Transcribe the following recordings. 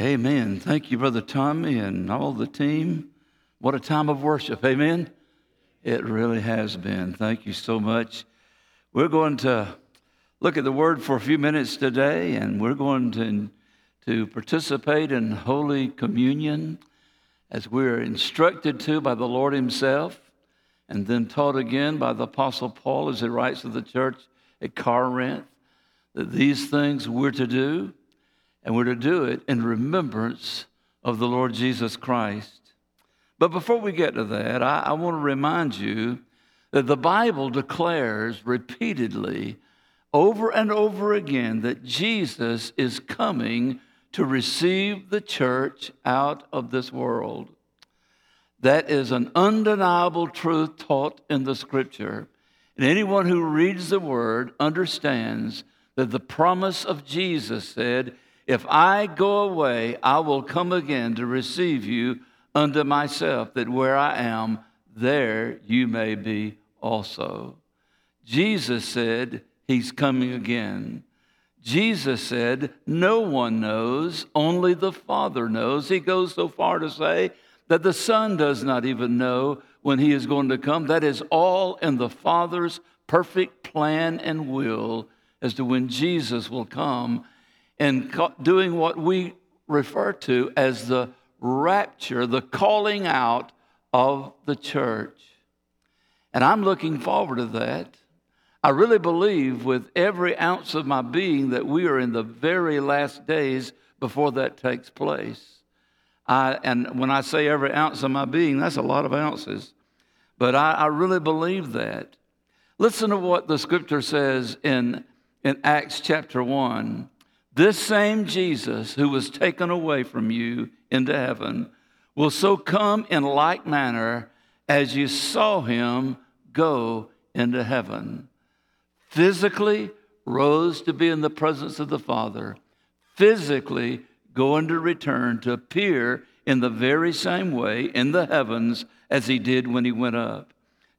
Amen. Thank you, Brother Tommy, and all the team. What a time of worship. Amen. It really has been. Thank you so much. We're going to look at the word for a few minutes today, and we're going to, to participate in Holy Communion as we're instructed to by the Lord Himself, and then taught again by the Apostle Paul as he writes to the church at Corinth that these things we're to do and we're to do it in remembrance of the Lord Jesus Christ. But before we get to that, I, I want to remind you that the Bible declares repeatedly, over and over again, that Jesus is coming to receive the church out of this world. That is an undeniable truth taught in the scripture. And anyone who reads the word understands that the promise of Jesus said, if I go away, I will come again to receive you unto myself, that where I am, there you may be also. Jesus said, He's coming again. Jesus said, No one knows, only the Father knows. He goes so far to say that the Son does not even know when He is going to come. That is all in the Father's perfect plan and will as to when Jesus will come and doing what we refer to as the rapture, the calling out of the church. And I'm looking forward to that. I really believe with every ounce of my being that we are in the very last days before that takes place. I, and when I say every ounce of my being, that's a lot of ounces. But I, I really believe that. Listen to what the scripture says in, in Acts chapter 1. This same Jesus who was taken away from you into heaven will so come in like manner as you saw him go into heaven. Physically rose to be in the presence of the Father, physically going to return to appear in the very same way in the heavens as he did when he went up.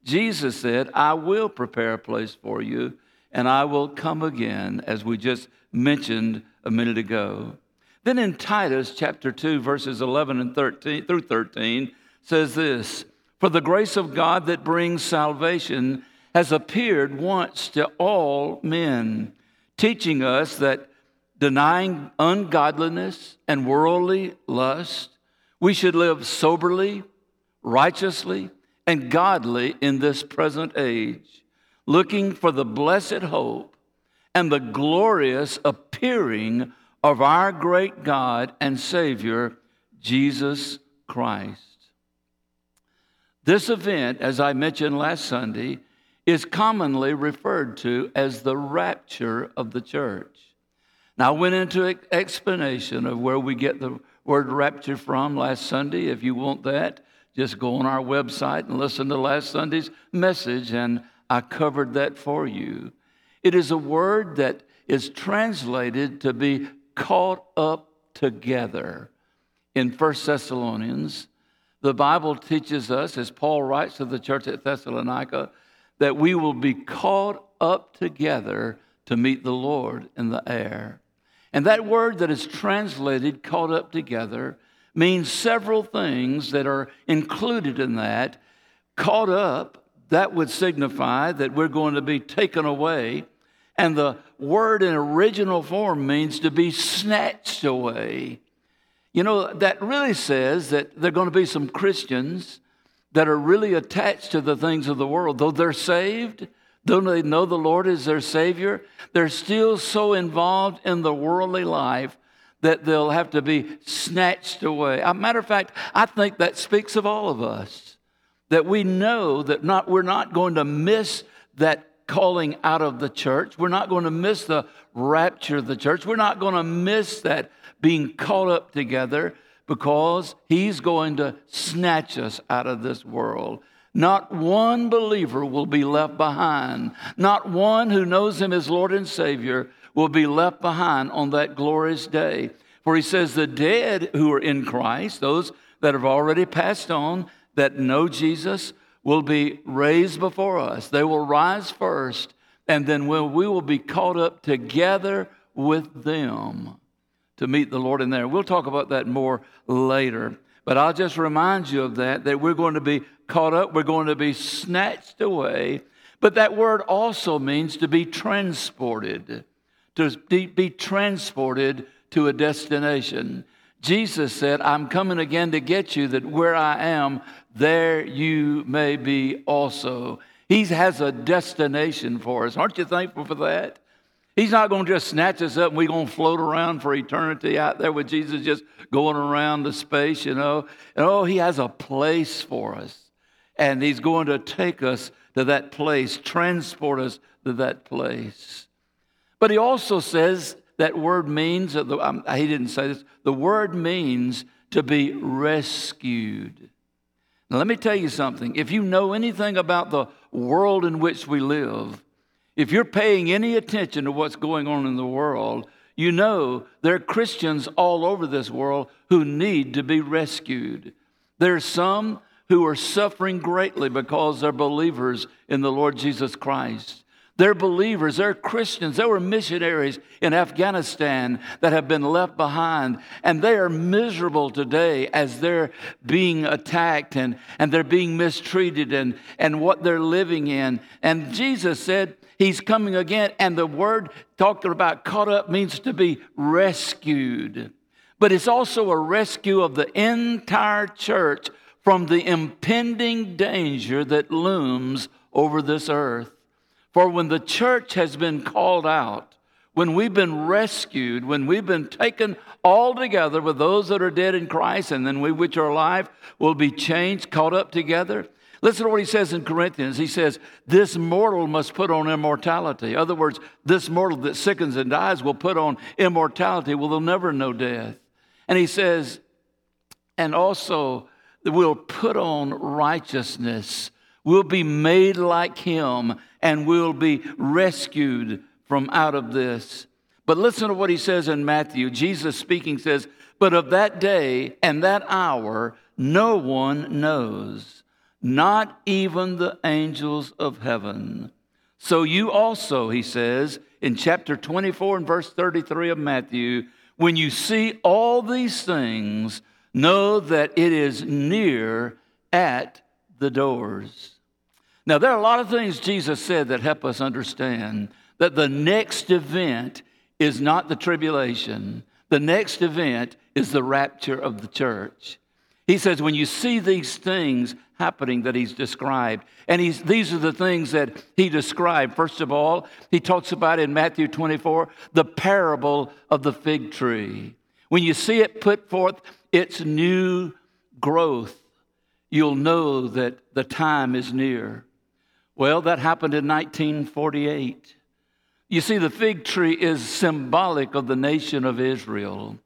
Jesus said, I will prepare a place for you, and I will come again, as we just mentioned a minute ago. Then in Titus chapter 2, verses 11 and 13 through 13, says this For the grace of God that brings salvation has appeared once to all men, teaching us that denying ungodliness and worldly lust, we should live soberly, righteously, and godly in this present age, looking for the blessed hope and the glorious appearing of our great God and Savior, Jesus Christ. This event, as I mentioned last Sunday, is commonly referred to as the rapture of the church. Now, I went into an explanation of where we get the word rapture from last Sunday. If you want that, just go on our website and listen to last Sunday's message, and I covered that for you. It is a word that is translated to be caught up together. In 1 Thessalonians, the Bible teaches us, as Paul writes to the church at Thessalonica, that we will be caught up together to meet the Lord in the air. And that word that is translated caught up together means several things that are included in that. Caught up, that would signify that we're going to be taken away and the word in original form means to be snatched away. You know, that really says that there are going to be some Christians that are really attached to the things of the world. Though they're saved, though they know the Lord is their Savior, they're still so involved in the worldly life that they'll have to be snatched away. As a matter of fact, I think that speaks of all of us. That we know that not, we're not going to miss that calling out of the church. We're not going to miss the rapture of the church. We're not going to miss that being caught up together because He's going to snatch us out of this world. Not one believer will be left behind. Not one who knows Him as Lord and Savior will be left behind on that glorious day. For He says, the dead who are in Christ, those that have already passed on, that know Jesus, will be raised before us. They will rise first, and then we will be caught up together with them to meet the Lord in there. We'll talk about that more later. But I'll just remind you of that, that we're going to be caught up, we're going to be snatched away. But that word also means to be transported, to be transported to a destination. Jesus said, I'm coming again to get you, that where I am, there you may be also. He has a destination for us. Aren't you thankful for that? He's not going to just snatch us up and we're going to float around for eternity out there with Jesus just going around the space, you know. And oh, He has a place for us. And He's going to take us to that place, transport us to that place. But He also says that word means, um, he didn't say this, the word means to be rescued. Now, let me tell you something. If you know anything about the world in which we live, if you're paying any attention to what's going on in the world, you know there are Christians all over this world who need to be rescued. There are some who are suffering greatly because they're believers in the Lord Jesus Christ. They're believers, they're Christians, they were missionaries in Afghanistan that have been left behind, and they are miserable today as they're being attacked and, and they're being mistreated and, and what they're living in. And Jesus said, He's coming again. And the word talking about caught up means to be rescued. But it's also a rescue of the entire church from the impending danger that looms over this earth. For when the church has been called out, when we've been rescued, when we've been taken all together with those that are dead in Christ, and then we which are alive will be changed, caught up together, Listen to what he says in Corinthians. He says, This mortal must put on immortality. In other words, this mortal that sickens and dies will put on immortality. Well, they'll never know death. And he says, And also, we'll put on righteousness. We'll be made like him, and we'll be rescued from out of this. But listen to what he says in Matthew. Jesus speaking says, But of that day and that hour, no one knows not even the angels of heaven. So you also, he says in chapter 24 and verse 33 of Matthew, when you see all these things, know that it is near at the doors. Now, there are a lot of things Jesus said that help us understand that the next event is not the tribulation, the next event is the rapture of the church. He says, when you see these things happening that he's described, and he's, these are the things that he described. First of all, he talks about in Matthew 24 the parable of the fig tree. When you see it put forth its new growth, you'll know that the time is near. Well, that happened in 1948. You see, the fig tree is symbolic of the nation of Israel.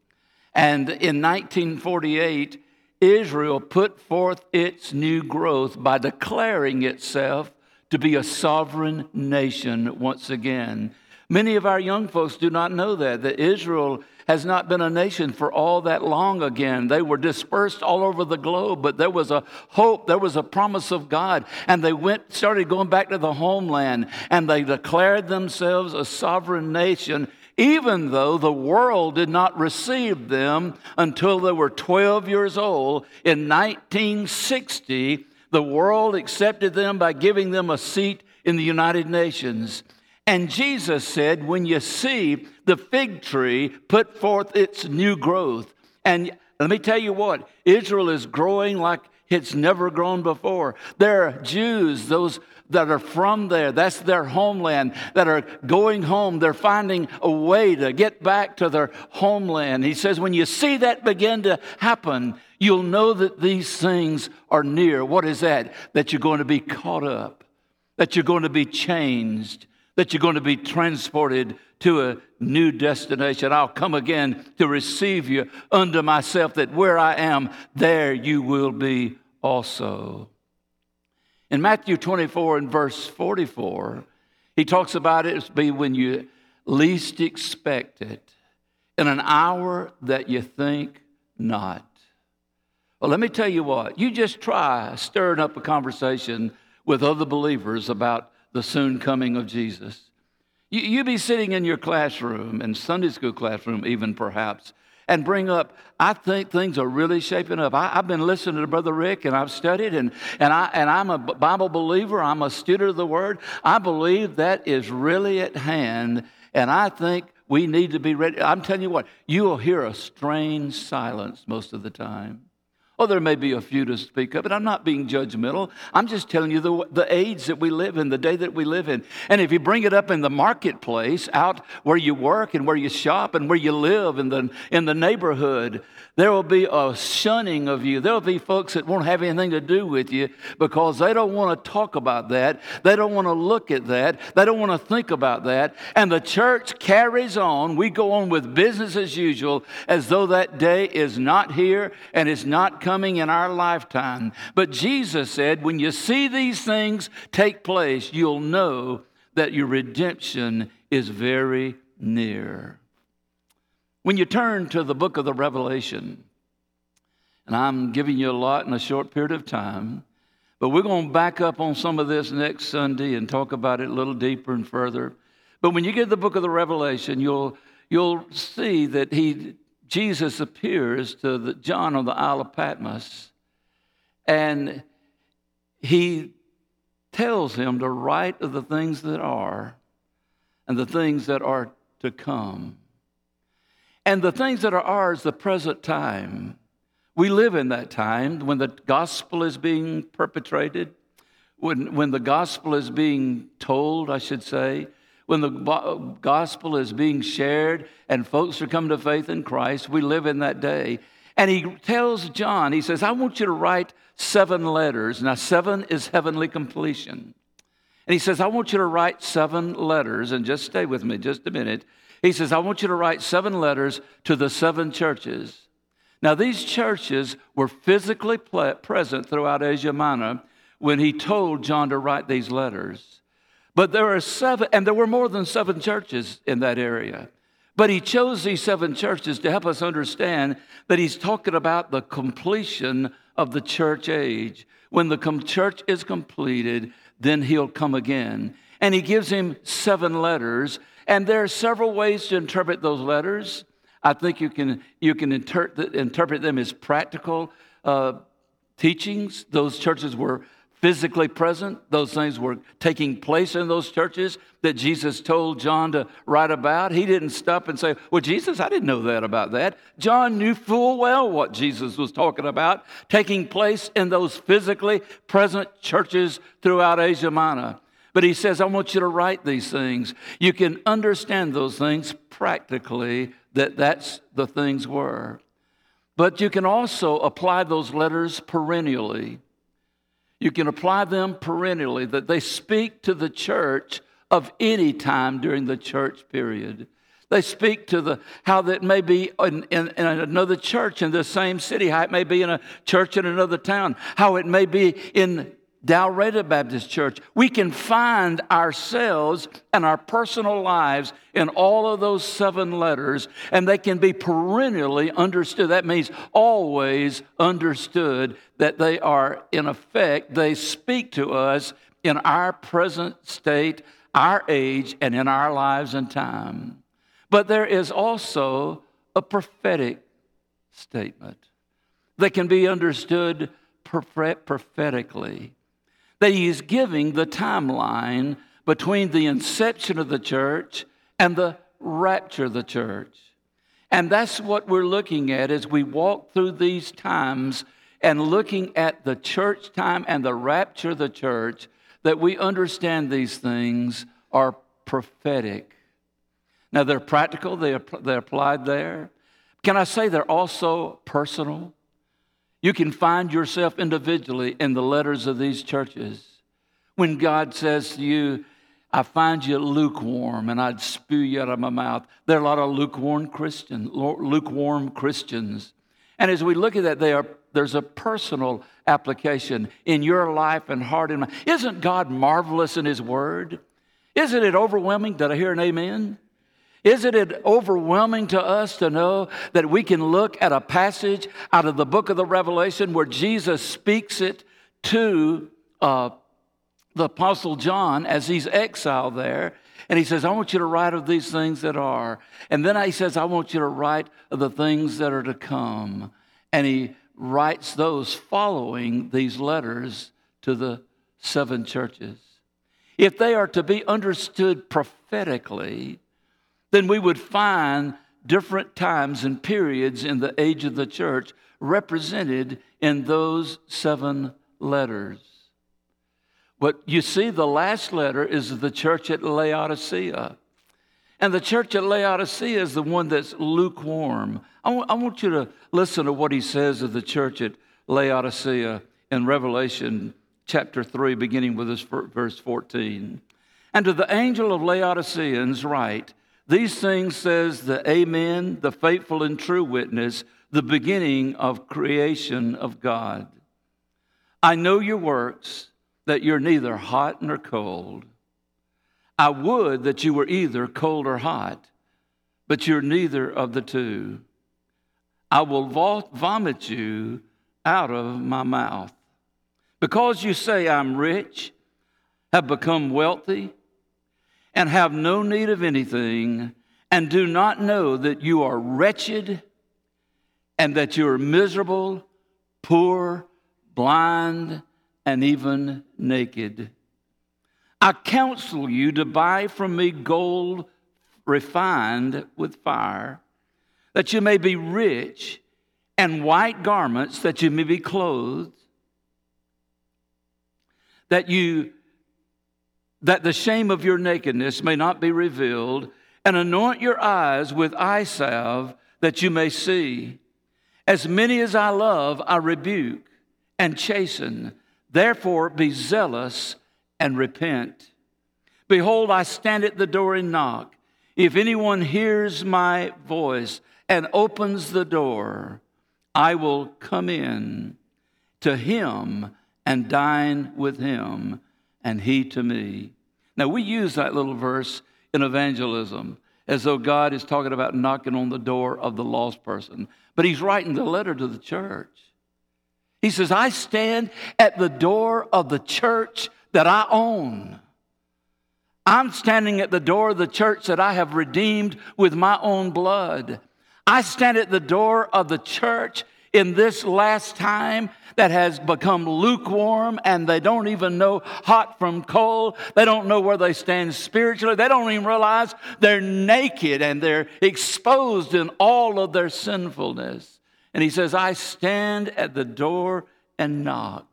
And in 1948, Israel put forth its new growth by declaring itself to be a sovereign nation once again. Many of our young folks do not know that, that Israel has not been a nation for all that long again. They were dispersed all over the globe, but there was a hope, there was a promise of God. And they went, started going back to the homeland, and they declared themselves a sovereign nation even though the world did not receive them until they were 12 years old. In 1960, the world accepted them by giving them a seat in the United Nations. And Jesus said, When you see the fig tree put forth its new growth, and let me tell you what, Israel is growing like it's never grown before. There are Jews, those that are from there, that's their homeland, that are going home. They're finding a way to get back to their homeland. He says, when you see that begin to happen, you'll know that these things are near. What is that? That you're going to be caught up, that you're going to be changed, that you're going to be transported to a new destination. I'll come again to receive you unto myself, that where I am, there you will be also. In Matthew 24 and verse 44, he talks about it as be when you least expect it, in an hour that you think not. Well, let me tell you what, you just try stirring up a conversation with other believers about the soon coming of Jesus. You, you be sitting in your classroom, in Sunday school classroom, even perhaps, and bring up, I think things are really shaping up. I, have been listening to Brother Rick and I've studied, and, and, I, and I'm a Bible believer, I'm a student of the Word. I believe that is really at hand, and I think we need to be ready. I'm telling you what, you will hear a strange silence most of the time. Oh, there may be a few to speak of it. I'm not being judgmental. I'm just telling you the, the age that we live in, the day that we live in. And if you bring it up in the marketplace, out where you work and where you shop and where you live in the, in the neighborhood, there will be a shunning of you. There will be folks that won't have anything to do with you because they don't want to talk about that. They don't want to look at that. They don't want to think about that. And the church carries on. We go on with business as usual as though that day is not here and is not coming in our lifetime. But Jesus said, when you see these things take place, you'll know that your redemption is very near. When you turn to the book of the Revelation, and I'm giving you a lot in a short period of time, but we're going to back up on some of this next Sunday and talk about it a little deeper and further. But when you get the book of the Revelation, you'll, you'll see that he Jesus appears to the, John on the Isle of Patmos, and he tells him to write of the things that are and the things that are to come. And the things that are ours, the present time. We live in that time when the gospel is being perpetrated, when, when the gospel is being told, I should say, when the gospel is being shared and folks are coming to faith in Christ. We live in that day. And he tells John, he says, I want you to write seven letters. Now, seven is heavenly completion. And he says, I want you to write seven letters, and just stay with me just a minute. He says, I want you to write seven letters to the seven churches. Now, these churches were physically present throughout Asia Minor when he told John to write these letters. But there are seven, and there were more than seven churches in that area. But he chose these seven churches to help us understand that he's talking about the completion of the church age. When the church is completed, then he'll come again. And he gives him seven letters, and there are several ways to interpret those letters. I think you can, you can inter- interpret them as practical uh, teachings. Those churches were physically present. Those things were taking place in those churches that Jesus told John to write about. He didn't stop and say, Well, Jesus, I didn't know that about that. John knew full well what Jesus was talking about, taking place in those physically present churches throughout Asia Minor. But he says, I want you to write these things. You can understand those things practically, that that's the things were. But you can also apply those letters perennially. You can apply them perennially, that they speak to the church of any time during the church period. They speak to the how that may be in, in, in, another church in the same city, how it may be in a church in another town, how it may be in Dalraida Baptist Church. We can find ourselves and our personal lives in all of those seven letters, and they can be perennially understood. That means always understood that they are, in effect, they speak to us in our present state, our age, and in our lives and time. But there is also a prophetic statement that can be understood prophetically that he is giving the timeline between the inception of the church and the rapture of the church. And that's what we're looking at as we walk through these times and looking at the church time and the rapture of the church, that we understand these things are prophetic. Now, they're practical, they, they're applied there. Can I say they're also personal? You can find yourself individually in the letters of these churches. When God says to you, I find you lukewarm and I'd spew you out of my mouth. There are a lot of lukewarm Christians, lukewarm Christians. And as we look at that, are, there's a personal application in your life and heart and mind. Isn't God marvelous in His Word? Isn't it overwhelming? Did I hear an amen? Isn't it overwhelming to us to know that we can look at a passage out of the book of the Revelation where Jesus speaks it to uh, the Apostle John as he's exiled there? And he says, I want you to write of these things that are. And then he says, I want you to write of the things that are to come. And he writes those following these letters to the seven churches. If they are to be understood prophetically, then we would find different times and periods in the age of the church represented in those seven letters. But you see, the last letter is the church at Laodicea. And the church at Laodicea is the one that's lukewarm. I, want you to listen to what he says of the church at Laodicea in Revelation chapter 3, beginning with verse 14. And to the angel of Laodiceans write, These things says the Amen, the faithful and true witness, the beginning of creation of God. I know your works, that you're neither hot nor cold. I would that you were either cold or hot, but you're neither of the two. I will vomit you out of my mouth. Because you say, I'm rich, have become wealthy, and have no need of anything, and do not know that you are wretched, and that you are miserable, poor, blind, and even naked. I counsel you to buy from me gold refined with fire, that you may be rich, and white garments, that you may be clothed, that you that the shame of your nakedness may not be revealed, and anoint your eyes with eye salve that you may see. As many as I love, I rebuke and chasten. Therefore, be zealous and repent. Behold, I stand at the door and knock. If anyone hears my voice and opens the door, I will come in to him and dine with him, and he to me. Now, we use that little verse in evangelism as though God is talking about knocking on the door of the lost person, but he's writing the letter to the church. He says, I stand at the door of the church that I own. I'm standing at the door of the church that I have redeemed with my own blood. I stand at the door of the church in this last time that has become lukewarm and they don't even know hot from cold. They don't know where they stand spiritually. They don't even realize they're naked and they're exposed in all of their sinfulness. And he says, I stand at the door and knock.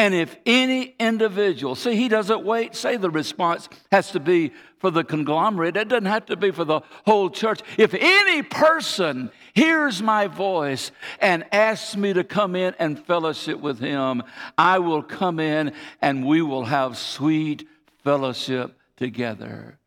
And if any individual, see, he doesn't wait, say the response has to be for the conglomerate, it doesn't have to be for the whole church. If any person hears my voice and asks me to come in and fellowship with him, I will come in and we will have sweet fellowship together.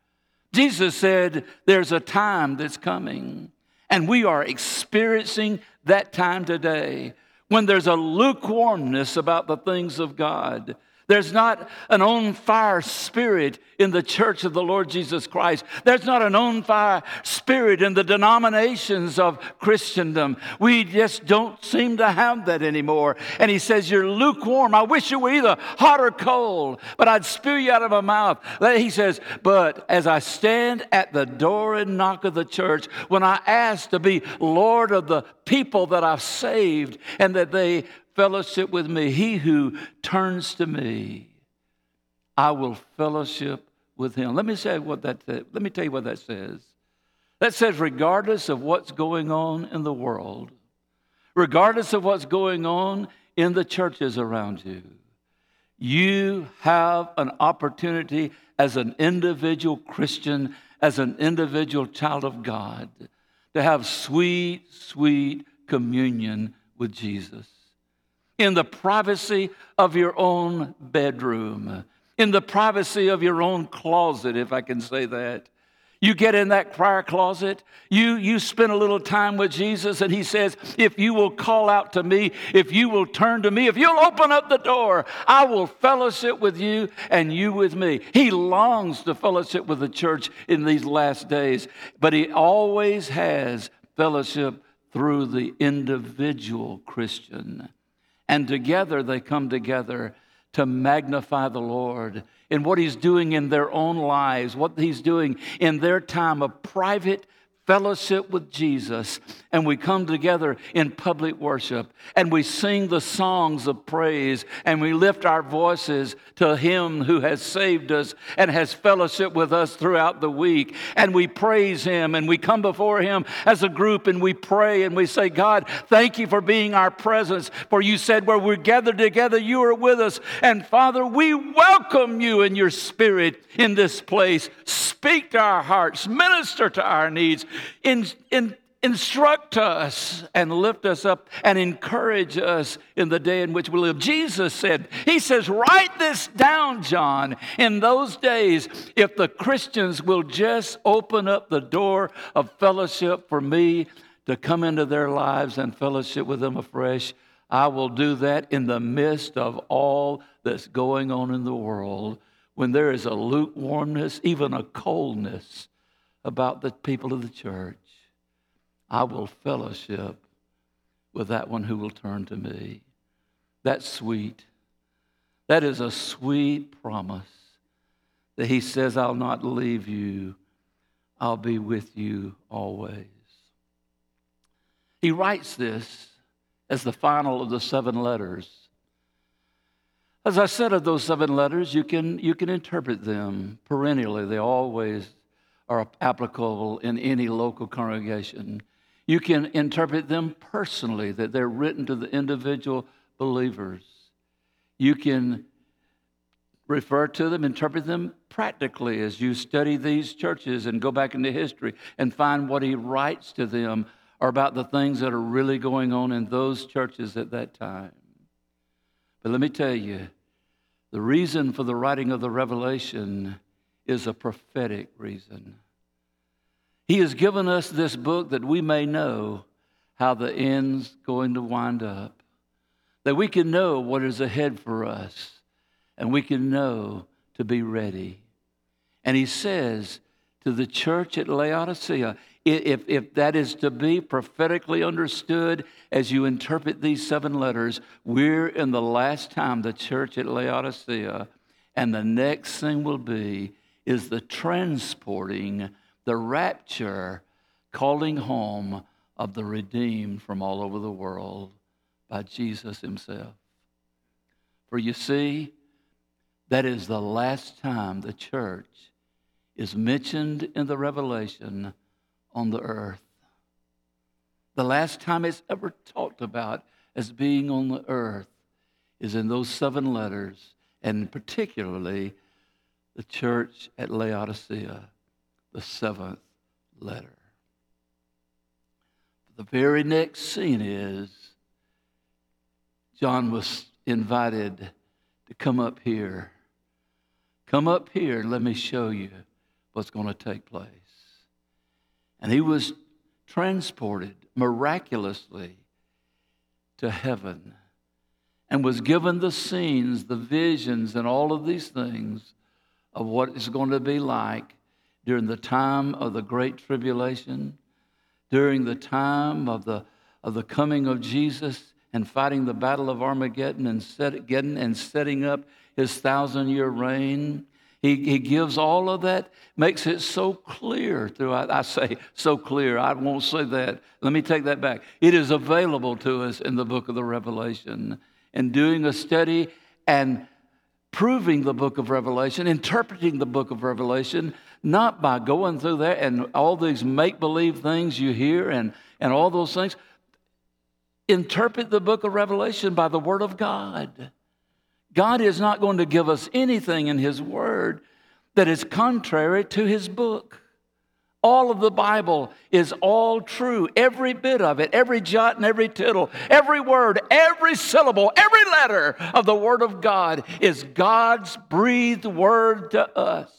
Jesus said, There's a time that's coming, and we are experiencing that time today when there's a lukewarmness about the things of God. There's not an on fire spirit in the church of the Lord Jesus Christ. There's not an on fire spirit in the denominations of Christendom. We just don't seem to have that anymore. And he says, You're lukewarm. I wish you were either hot or cold, but I'd spew you out of my mouth. He says, But as I stand at the door and knock of the church, when I ask to be Lord of the people that I've saved and that they fellowship with me. He who turns to me, I will fellowship with him. Let me say what that let me tell you what that says. That says regardless of what's going on in the world, regardless of what's going on in the churches around you, you have an opportunity as an individual Christian, as an individual child of God, to have sweet, sweet communion with Jesus in the privacy of your own bedroom, in the privacy of your own closet, if I can say that. You get in that prayer closet, you, you spend a little time with Jesus, and He says, If you will call out to me, if you will turn to me, if you'll open up the door, I will fellowship with you and you with me. He longs to fellowship with the church in these last days, but He always has fellowship through the individual Christian. And together they come together to magnify the Lord in what He's doing in their own lives, what He's doing in their time of private fellowship with Jesus, and we come together in public worship and we sing the songs of praise and we lift our voices to Him who has saved us and has fellowship with us throughout the week. And we praise Him and we come before Him as a group and we pray and we say, God, thank you for being our presence. For you said, where we're gathered together, you are with us. And Father, we welcome you in your spirit in this place. Speak to our hearts, minister to our needs in, in, instruct us and lift us up and encourage us in the day in which we live. Jesus said, He says, Write this down, John. In those days, if the Christians will just open up the door of fellowship for me to come into their lives and fellowship with them afresh, I will do that in the midst of all that's going on in the world when there is a lukewarmness, even a coldness about the people of the church, I will fellowship with that one who will turn to me. That's sweet. That is a sweet promise that he says, I'll not leave you, I'll be with you always. He writes this as the final of the seven letters. As I said of those seven letters, you can, you can interpret them perennially. They always are applicable in any local congregation. You can interpret them personally, that they're written to the individual believers. You can refer to them, interpret them practically as you study these churches and go back into history and find what he writes to them or about the things that are really going on in those churches at that time. But let me tell you, the reason for the writing of the Revelation is a prophetic reason. He has given us this book that we may know how the end's going to wind up, that we can know what is ahead for us, and we can know to be ready. And he says to the church at Laodicea, if, if that is to be prophetically understood as you interpret these seven letters, we're in the last time, the church at Laodicea, and the next thing will be is the transporting, the rapture, calling home of the redeemed from all over the world by Jesus Himself. For you see, that is the last time the church is mentioned in the Revelation on the earth. The last time it's ever talked about as being on the earth is in those seven letters, and particularly the church at Laodicea, the seventh letter. The very next scene is John was invited to come up here. Come up here and let me show you what's going to take place. And he was transported miraculously to heaven and was given the scenes, the visions, and all of these things of what it's going to be like during the time of the great tribulation, during the time of the, of the coming of Jesus and fighting the battle of Armageddon and, set, getting, and setting up his thousand year reign. He, he gives all of that, makes it so clear throughout. I say so clear, I won't say that. Let me take that back. It is available to us in the book of the Revelation. And doing a study and proving the book of Revelation, interpreting the book of Revelation, not by going through there and all these make believe things you hear and, and all those things. Interpret the book of Revelation by the Word of God. God is not going to give us anything in His Word that is contrary to His book. All of the Bible is all true. Every bit of it, every jot and every tittle, every word, every syllable, every letter of the Word of God is God's breathed word to us.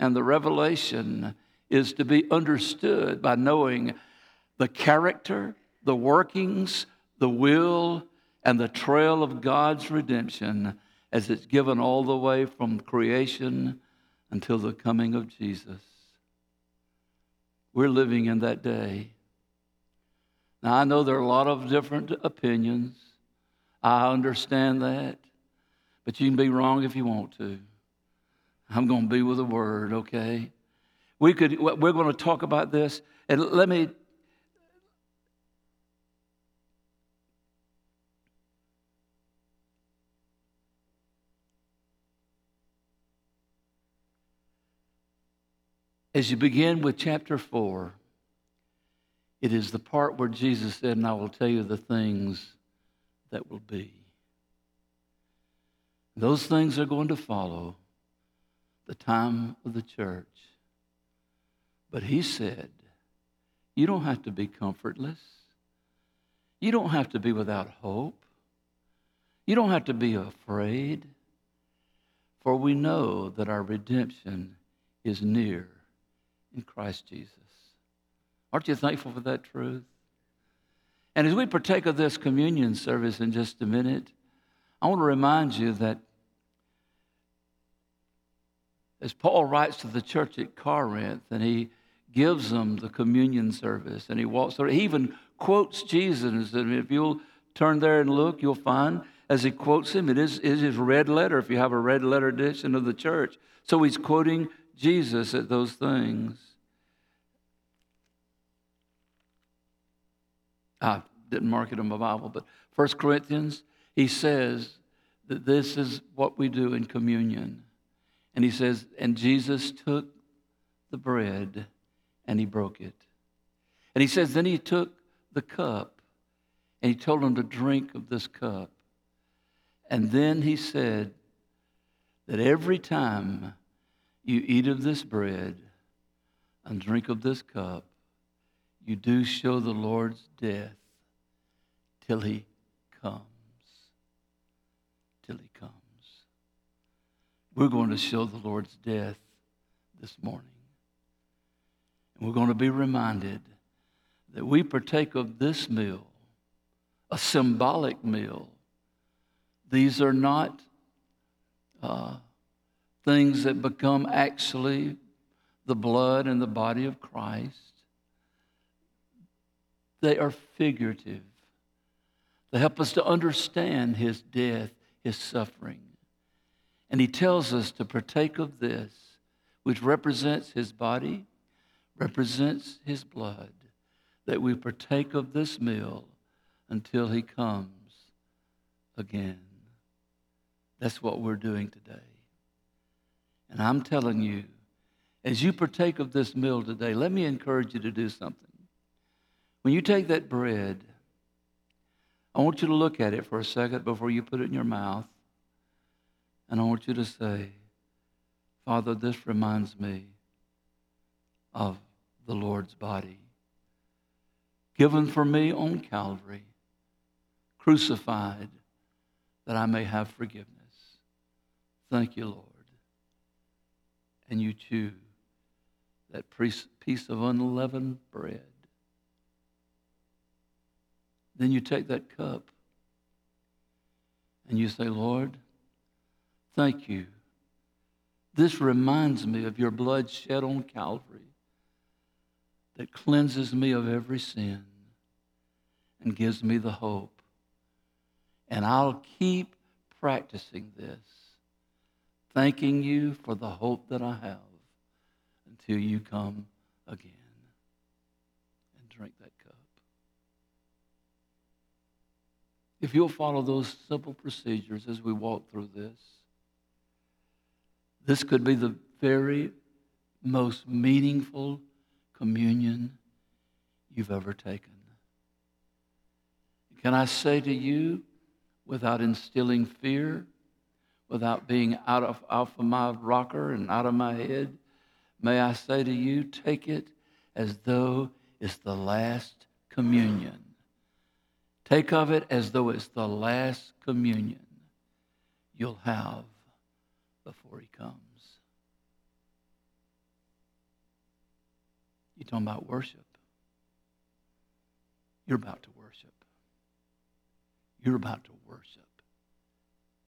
And the revelation is to be understood by knowing the character, the workings, the will, and the trail of God's redemption as it's given all the way from creation until the coming of Jesus. We're living in that day. Now, I know there are a lot of different opinions. I understand that. But you can be wrong if you want to. I'm going to be with the word, okay? We could, we're going to talk about this. And let me As you begin with chapter 4, it is the part where Jesus said, And I will tell you the things that will be. Those things are going to follow the time of the church. But he said, You don't have to be comfortless. You don't have to be without hope. You don't have to be afraid. For we know that our redemption is near in Christ Jesus. Aren't you thankful for that truth? And as we partake of this communion service in just a minute, I want to remind you that as Paul writes to the church at Corinth and he gives them the communion service and he walks through, he even quotes Jesus. And if you'll turn there and look, you'll find as he quotes him, it is, it is his red letter if you have a red letter edition of the church. So he's quoting Jesus at those things. I didn't mark it in my Bible, but First Corinthians, he says that this is what we do in communion. And he says, and Jesus took the bread and he broke it. And he says, then he took the cup and he told them to drink of this cup. And then he said that every time you eat of this bread and drink of this cup, you do show the Lord's death till he comes. Till he comes. We're going to show the Lord's death this morning. And we're going to be reminded that we partake of this meal, a symbolic meal. These are not uh, things that become actually the blood and the body of Christ. They are figurative. They help us to understand his death, his suffering. And he tells us to partake of this, which represents his body, represents his blood, that we partake of this meal until he comes again. That's what we're doing today. And I'm telling you, as you partake of this meal today, let me encourage you to do something. When you take that bread, I want you to look at it for a second before you put it in your mouth. And I want you to say, Father, this reminds me of the Lord's body, given for me on Calvary, crucified that I may have forgiveness. Thank you, Lord. And you chew that piece of unleavened bread then you take that cup and you say, Lord, thank you. This reminds me of your blood shed on Calvary that cleanses me of every sin and gives me the hope. And I'll keep practicing this, thanking you for the hope that I have until you come again. And drink that cup. If you'll follow those simple procedures as we walk through this, this could be the very most meaningful communion you've ever taken. Can I say to you, without instilling fear, without being out of, out of my rocker and out of my head, may I say to you, take it as though it's the last communion Take of it as though it's the last communion you'll have before he comes. You're talking about worship. You're about to worship. You're about to worship.